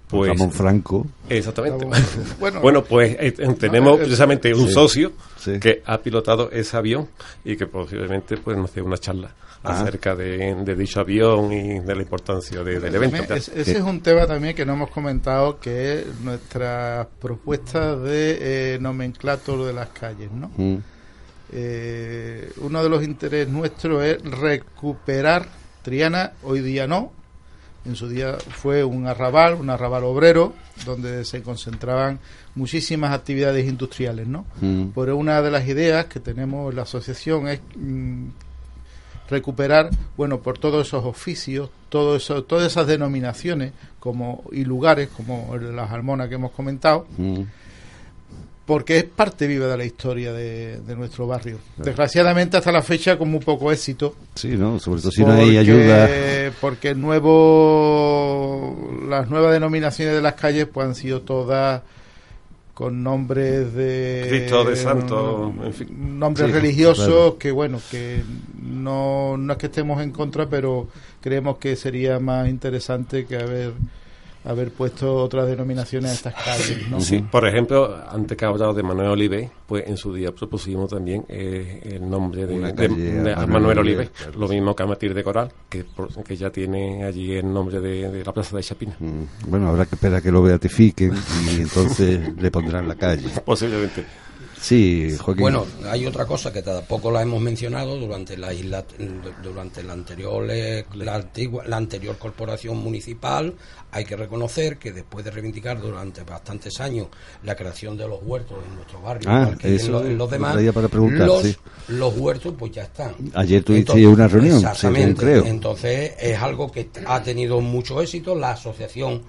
Pues, Ramón Franco. Exactamente. Bueno, Bueno, pues eh, eh, tenemos no, es- precisamente un Sí, socio sí. que ha pilotado ese avión y que posiblemente pues nos dé una charla Ah. acerca de, de dicho avión y de la importancia de- del evento. También es- ese es un tema también que no hemos comentado que es nuestra propuesta de eh, nomenclator de las calles ¿no? Mm. Eh, uno de los intereses nuestros es recuperar Triana, hoy día no. En su día fue un arrabal, un arrabal obrero, donde se concentraban muchísimas actividades industriales, ¿no? Mm. Pero una de las ideas que tenemos en la asociación es mm, recuperar, bueno, por todos esos oficios, todo eso, todas esas denominaciones como y lugares como las almonas que hemos comentado, Mm. Porque es parte viva de la historia de, de nuestro barrio. Desgraciadamente hasta la fecha con muy poco éxito. Sí, ¿no? Sobre todo si no hay ayuda. Porque el nuevo, las nuevas denominaciones de las calles pues han sido todas con nombres de Cristo, de santo, en fin. nombres Sí, religiosos claro. que bueno que no, no es que estemos en contra pero creemos que sería más interesante que haber haber puesto otras denominaciones a estas calles ¿no? Sí, por ejemplo, antes que ha hablado de Manuel Olive, pues en su día propusimos también eh, el nombre de, a Manuel, Manuel Olive, lo mismo que Amatir de Coral, que, por- que ya tiene allí el nombre de, de la plaza de Chapina. Mm. Bueno, habrá que esperar a que lo beatifiquen y entonces le pondrán la calle. Posiblemente. Sí, Joaquín. Bueno, hay otra cosa que tampoco la hemos mencionado durante la isla, durante la anterior eh, la antigua la anterior corporación municipal. Hay que reconocer que después de reivindicar durante bastantes años la creación de los huertos en nuestro barrio, Ah, en los lo demás, para preguntar, los, sí. los huertos pues ya están. Ayer tuviste una reunión, Exactamente. creo. Entonces es algo que ha tenido mucho éxito. La asociación,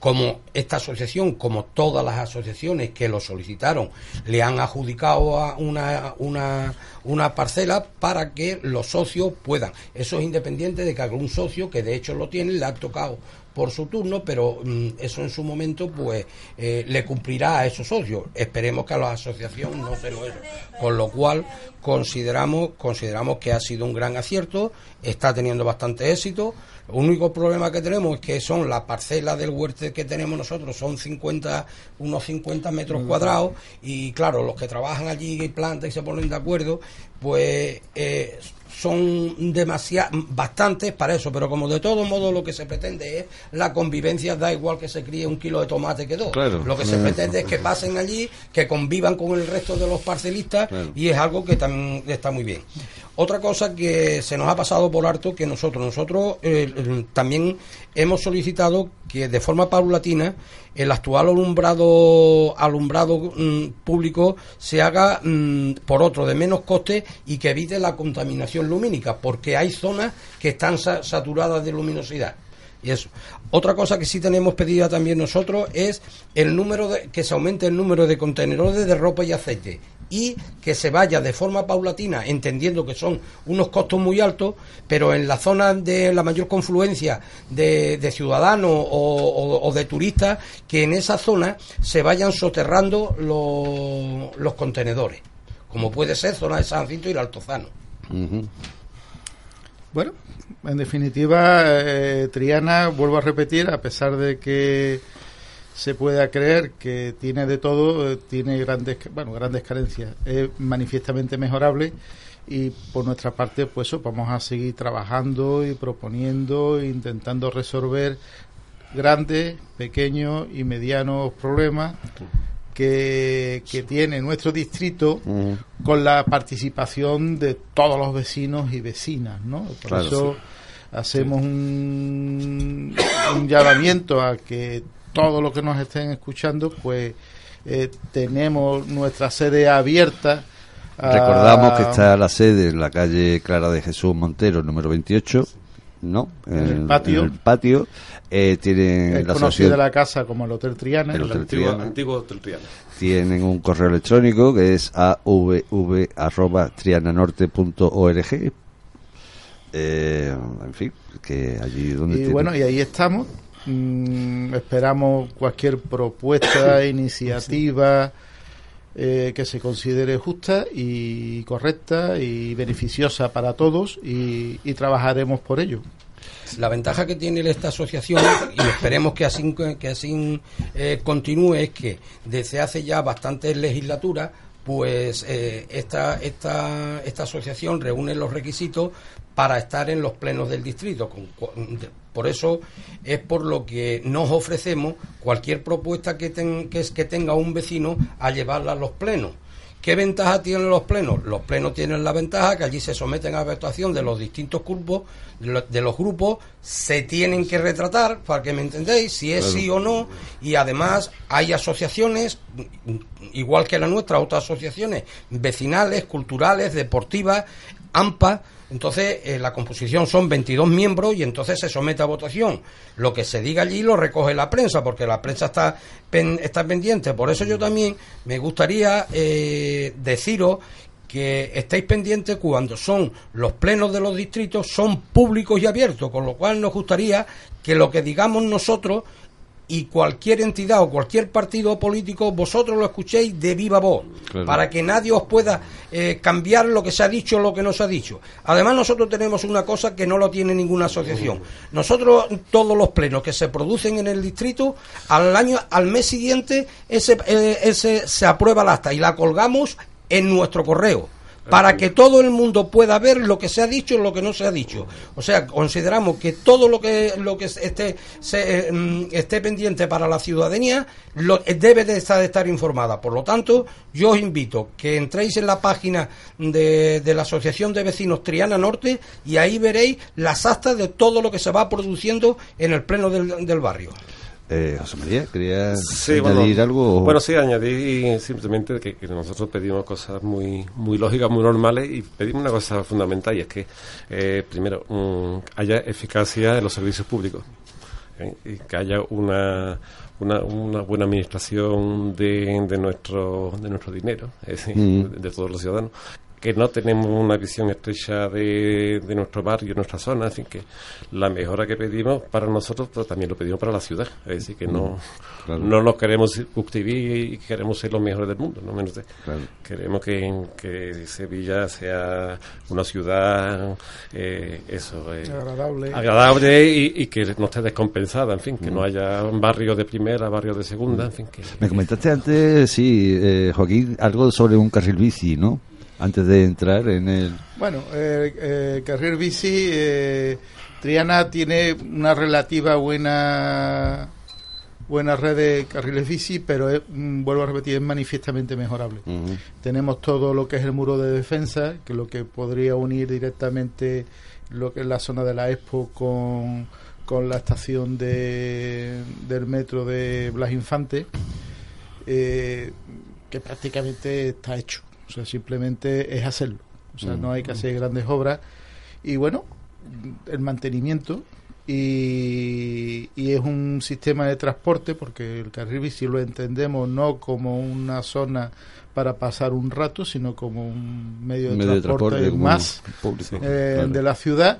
como esta asociación, como todas las asociaciones que lo solicitaron, le han adjudicado a una, una, una parcela para que los socios puedan. Eso es independiente de que algún socio, que de hecho lo tiene, le ha tocado por su turno, pero mm, eso en su momento pues eh, le cumplirá a esos socios. Esperemos que a la asociación no se lo es. Con lo cual consideramos consideramos que ha sido un gran acierto, está teniendo bastante éxito. El único problema que tenemos es que son la parcela del huerto que tenemos nosotros son 50 unos 50 metros cuadrados y claro, los que trabajan allí y plantan y se ponen de acuerdo, pues eh, son demasiados, bastantes para eso, pero como de todo modo lo que se pretende es la convivencia, da igual que se críe un kilo de tomate que dos. Claro. Lo que se pretende es que pasen allí, que convivan con el resto de los parcelistas Claro. y es algo que también está muy bien. Otra cosa que se nos ha pasado por harto que nosotros, nosotros eh, también hemos solicitado que de forma paulatina el actual alumbrado alumbrado mm, público se haga mm, por otro de menos coste y que evite la contaminación lumínica, porque hay zonas que están sa- saturadas de luminosidad. Y eso. Otra cosa que sí tenemos pedida también nosotros es el número de, que se aumente el número de contenedores de ropa y aceite y que se vaya de forma paulatina, entendiendo que son unos costos muy altos, pero en la zona de la mayor confluencia de, de ciudadanos o, o- o de turistas, que en esa zona se vayan soterrando los, los contenedores, como puede ser zona de San Jacinto y el Altozano. Bueno, en definitiva, eh, Triana, vuelvo a repetir, a pesar de que se pueda creer que tiene de todo, eh, tiene grandes, bueno, grandes carencias, es manifiestamente mejorable y por nuestra parte, pues eso, vamos a seguir trabajando y proponiendo, intentando resolver grandes, pequeños y medianos problemas que, que tiene nuestro distrito con la participación de todos los vecinos y vecinas, ¿no? Por Claro, eso sí. hacemos un, un llamamiento a que todos los que nos estén escuchando, pues eh, tenemos nuestra sede abierta. a- Recordamos que está la sede en la calle Clara de Jesús Montero, número 28, ¿no? En el patio. en el patio. Eh, tienen Es la asociación- de la casa como el Hotel Triana. El Hotel antiguo, Triana. antiguo Hotel Triana. Tienen un correo electrónico que es avv.triananorte.org. Eh, en fin, que allí donde Y tienen- bueno, y ahí estamos. Mm, esperamos cualquier propuesta, iniciativa eh, que se considere justa y correcta y beneficiosa para todos y, y trabajaremos por ello. La ventaja que tiene esta asociación, y esperemos que así, que así eh, continúe, es que desde hace ya bastantes legislaturas, pues eh, esta, esta, esta asociación reúne los requisitos para estar en los plenos del distrito. Por eso es por lo que nos ofrecemos cualquier propuesta que, es- que tenga un vecino a llevarla a los plenos. ¿Qué ventaja tienen los plenos? Los plenos tienen la ventaja que allí se someten a votación de los distintos grupos, de lo- de los grupos, se tienen que retratar, para que me entendéis, si es sí o no, y además hay asociaciones, igual que la nuestra, otras asociaciones vecinales, culturales, deportivas, AMPA, entonces eh, la composición son 22 miembros y entonces se somete a votación. Lo que se diga allí lo recoge la prensa, porque la prensa está, pen- está pendiente. Por eso yo también me gustaría eh, deciros que estéis pendientes cuando son los plenos de los distritos, son públicos y abiertos, con lo cual nos gustaría que lo que digamos nosotros y cualquier entidad o cualquier partido político, vosotros lo escuchéis de viva voz, Claro. para que nadie os pueda eh, cambiar lo que se ha dicho o lo que no se ha dicho. Además, nosotros tenemos una cosa que no lo tiene ninguna asociación. Nosotros, todos los plenos que se producen en el distrito, al año, al mes siguiente, ese, eh, ese se aprueba el acta y la colgamos en nuestro correo para que todo el mundo pueda ver lo que se ha dicho y lo que no se ha dicho. O sea, consideramos que todo lo que lo que esté se, eh, mm, esté pendiente para la ciudadanía lo, eh, debe de estar, de estar informada. Por lo tanto, yo os invito que entréis en la página de, de la Asociación de Vecinos Triana Norte y ahí veréis las actas de todo lo que se va produciendo en el pleno del, del barrio. Eh, José María, ¿querías Sí, añadir bueno, algo? Bueno, sí, añadir simplemente que, que nosotros pedimos cosas muy muy lógicas, muy normales y pedimos una cosa fundamental y es que, eh, primero, mm, haya eficacia en los servicios públicos. ¿eh? y que haya una, una, una buena administración de, de nuestro de nuestro dinero, es decir, Mm. de, de todos los ciudadanos que no tenemos una visión estrecha de, de nuestro barrio, nuestra zona, así que la mejora que pedimos para nosotros, pero también lo pedimos para la ciudad, es decir, que no, Claro. no nos queremos circunscribir y queremos ser los mejores del mundo, no menos de- Claro. queremos que, que Sevilla sea una ciudad, eh, eso, eh, Agradable. agradable y, y que no esté descompensada, en fin, que Mm. no haya barrios de primera, barrios de segunda, en fin, que Me comentaste antes, sí, eh, Joaquín, algo sobre un carril bici, ¿no? Antes de entrar en el... Bueno, eh, eh, carril bici, eh, Triana tiene una relativa buena buena red de carriles bici, pero es, mm, vuelvo a repetir, es manifiestamente mejorable. Tenemos todo lo que es el muro de defensa, que es lo que podría unir directamente lo que es la zona de la Expo con, con la estación de, del metro de Blas Infante, eh, que prácticamente está hecho. O sea, simplemente es hacerlo. O sea, no hay que hacer grandes obras. Y bueno, el mantenimiento y, y, es un sistema de transporte porque el carril bici lo entendemos no como una zona para pasar un rato sino como un medio de, medio transporte, de transporte más público, eh, claro. de la ciudad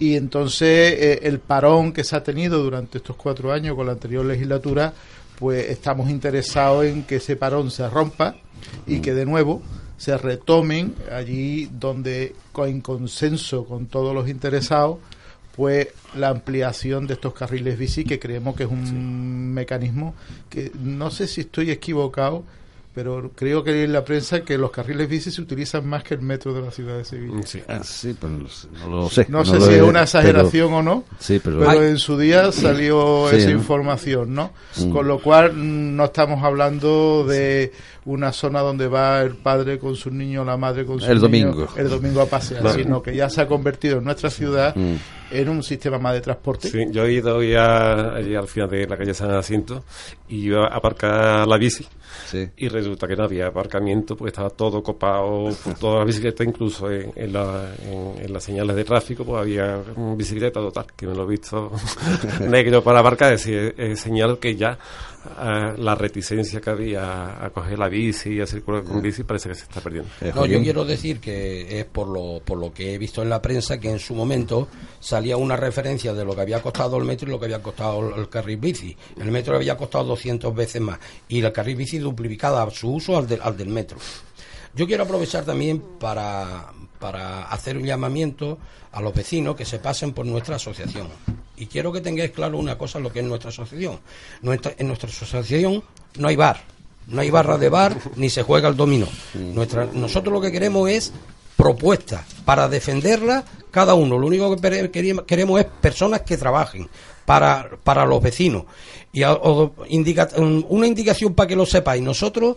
y entonces eh, el parón que se ha tenido durante estos cuatro años con la anterior legislatura pues estamos interesados en que ese parón se rompa y que de nuevo se retomen allí donde en consenso con todos los interesados pues la ampliación de estos carriles bici que creemos que es un sí. mecanismo que no sé si estoy equivocado pero creo que en la prensa que los carriles bici se utilizan más que el metro de la ciudad de Sevilla. Sí, ah, sí pero no lo sé. No, no sé si es una exageración pero, o no, sí, pero, pero en su día salió sí, esa ¿no? información, ¿no? Mm. Con lo cual mm, no estamos hablando de una zona donde va el padre con su niño, la madre con su el niño domingo. el domingo a pasear, Claro. sino que ya se ha convertido en nuestra ciudad Mm. en un sistema más de transporte. Sí, yo he ido ya allí al final de la calle San Jacinto y iba a aparcar la bici. Sí. Y resulta que no había aparcamiento, pues estaba todo copado por todas las bicicletas, incluso en, en, la, en, en las señales de tráfico, pues había una bicicleta total, que me lo he visto negro para aparcar, es decir, es señal que ya eh, la reticencia que había a coger la bici y a circular con bici parece que se está perdiendo. No, yo quiero decir que es por lo, por lo que he visto en la prensa que en su momento salía una referencia de lo que había costado el metro y lo que había costado el carril bici. El metro había costado 200 veces más y el carril bici duplicada su uso al, de, al del metro. Yo quiero aprovechar también para, para hacer un llamamiento a los vecinos que se pasen por nuestra asociación. Y quiero que tengáis claro una cosa, lo que es nuestra asociación. Nuestra, en nuestra asociación no hay bar, no hay barra de bar, ni se juega el dominó. Nuestra, nosotros lo que queremos es propuestas para defenderla cada uno. Lo único que queremos es personas que trabajen para, para los vecinos. Y a, o, indica, una indicación para que lo sepáis. Nosotros,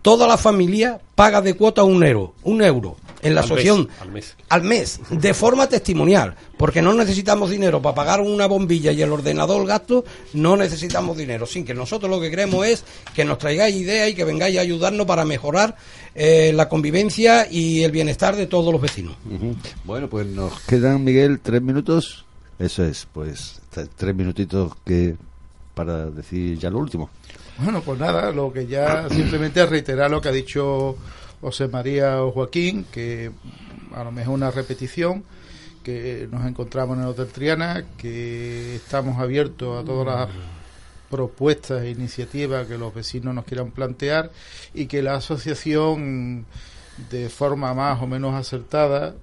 toda la familia paga de cuota un euro, un euro en la al asociación mes, al, mes. al mes, de forma testimonial, porque no necesitamos dinero para pagar una bombilla y el ordenador el gasto, no necesitamos dinero, sin que nosotros lo que queremos es que nos traigáis ideas y que vengáis a ayudarnos para mejorar eh, la convivencia y el bienestar de todos los vecinos. Uh -huh. Bueno, pues nos quedan, Miguel, tres minutos. Eso es, pues tres minutitos que para decir ya lo último. Bueno, pues nada, lo que ya simplemente reiterar lo que ha dicho José María o Joaquín, que a lo mejor una repetición, que nos encontramos en el Hotel Triana, que estamos abiertos a todas las propuestas e iniciativas que los vecinos nos quieran plantear y que la asociación de forma más o menos acertada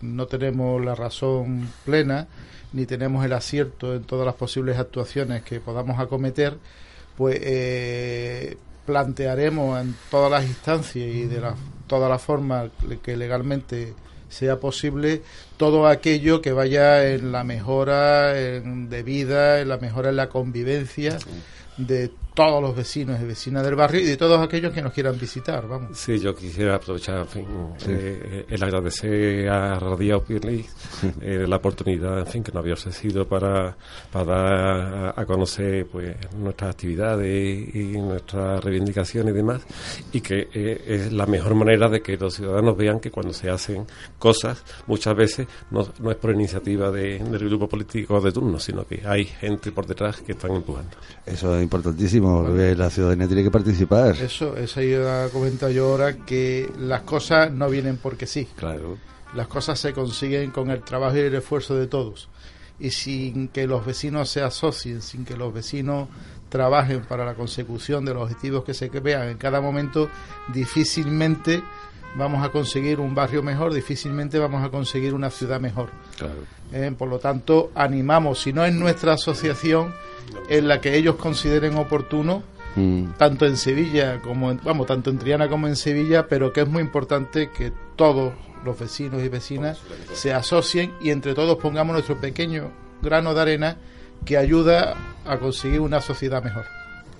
no tenemos la razón plena ni tenemos el acierto en todas las posibles actuaciones que podamos acometer pues eh, plantearemos en todas las instancias y de la, toda la forma que legalmente sea posible todo aquello que vaya en la mejora en, de vida, en la mejora en la convivencia de todos los vecinos y vecinas del barrio y de todos aquellos que nos quieran visitar, vamos. Sí, yo quisiera aprovechar, en fin, sí. eh, el agradecer a Radio Pirli eh, la oportunidad, en fin, que nos había ofrecido para, para dar a, conocer, pues, nuestras actividades y nuestras reivindicaciones y demás, y que eh, es la mejor manera de que los ciudadanos vean que cuando se hacen cosas, muchas veces no, no es por iniciativa de, del grupo político de turno, sino que hay gente por detrás que están empujando. Eso es importantísimo la ciudadanía tiene que participar. Eso, eso iba comentado yo ahora, que las cosas no vienen porque sí. Claro. Las cosas se consiguen con el trabajo y el esfuerzo de todos. Y sin que los vecinos se asocien, sin que los vecinos trabajen para la consecución de los objetivos que se vean en cada momento, difícilmente vamos a conseguir un barrio mejor, difícilmente vamos a conseguir una ciudad mejor. Claro. Eh, por lo tanto, animamos, si no es nuestra asociación, en la que ellos consideren oportuno, Mm. tanto en Sevilla como en, vamos, tanto en Triana como en Sevilla, pero que es muy importante que todos los vecinos y vecinas se asocien y entre todos pongamos nuestro pequeño grano de arena que ayuda a conseguir una sociedad mejor.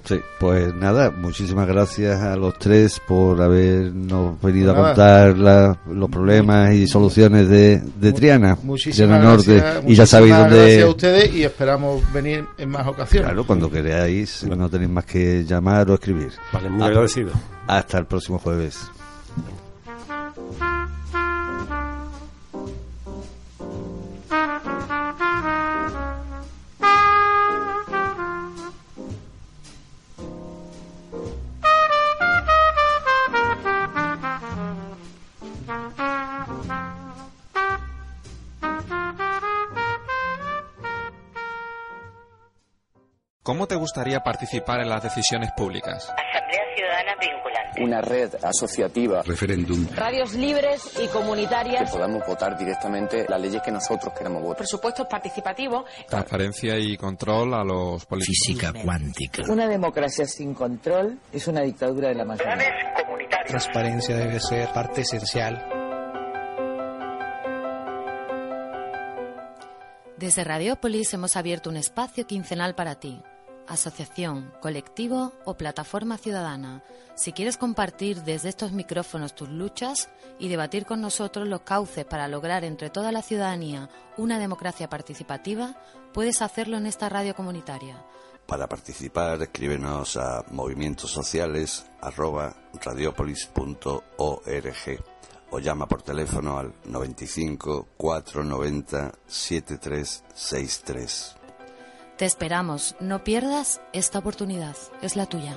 Sí, pues nada, muchísimas gracias a los tres por habernos venido Nada. a contar la- los problemas y soluciones de, de Triana, Muchísimas Triana Norte. gracias, y ya sabéis dónde. gracias a ustedes y esperamos venir en más ocasiones. Claro, cuando queráis, no tenéis más que llamar o escribir. Vale, muy agradecido. Hasta el próximo jueves. ¿Cómo te gustaría participar en las decisiones públicas? Asamblea Ciudadana Vinculante. Una red asociativa. Referéndum. Radios libres y Que comunitarias. podamos votar directamente las leyes que nosotros queremos votar. Presupuestos participativos. Transparencia y control a los políticos. Física cuántica. Una democracia sin control es una dictadura de la mayoría. Transparencia debe ser parte esencial. Desde Radiópolis hemos abierto un espacio quincenal para ti. Asociación, colectivo o plataforma ciudadana. Si quieres compartir desde estos micrófonos tus luchas y debatir con nosotros los cauces para lograr entre toda la ciudadanía una democracia participativa, puedes hacerlo en esta radio comunitaria. Para participar, escríbenos a movimientos sociales arroba radiopolis.org o llama por teléfono al 95 490 7363. Te esperamos, no pierdas esta oportunidad, es la tuya.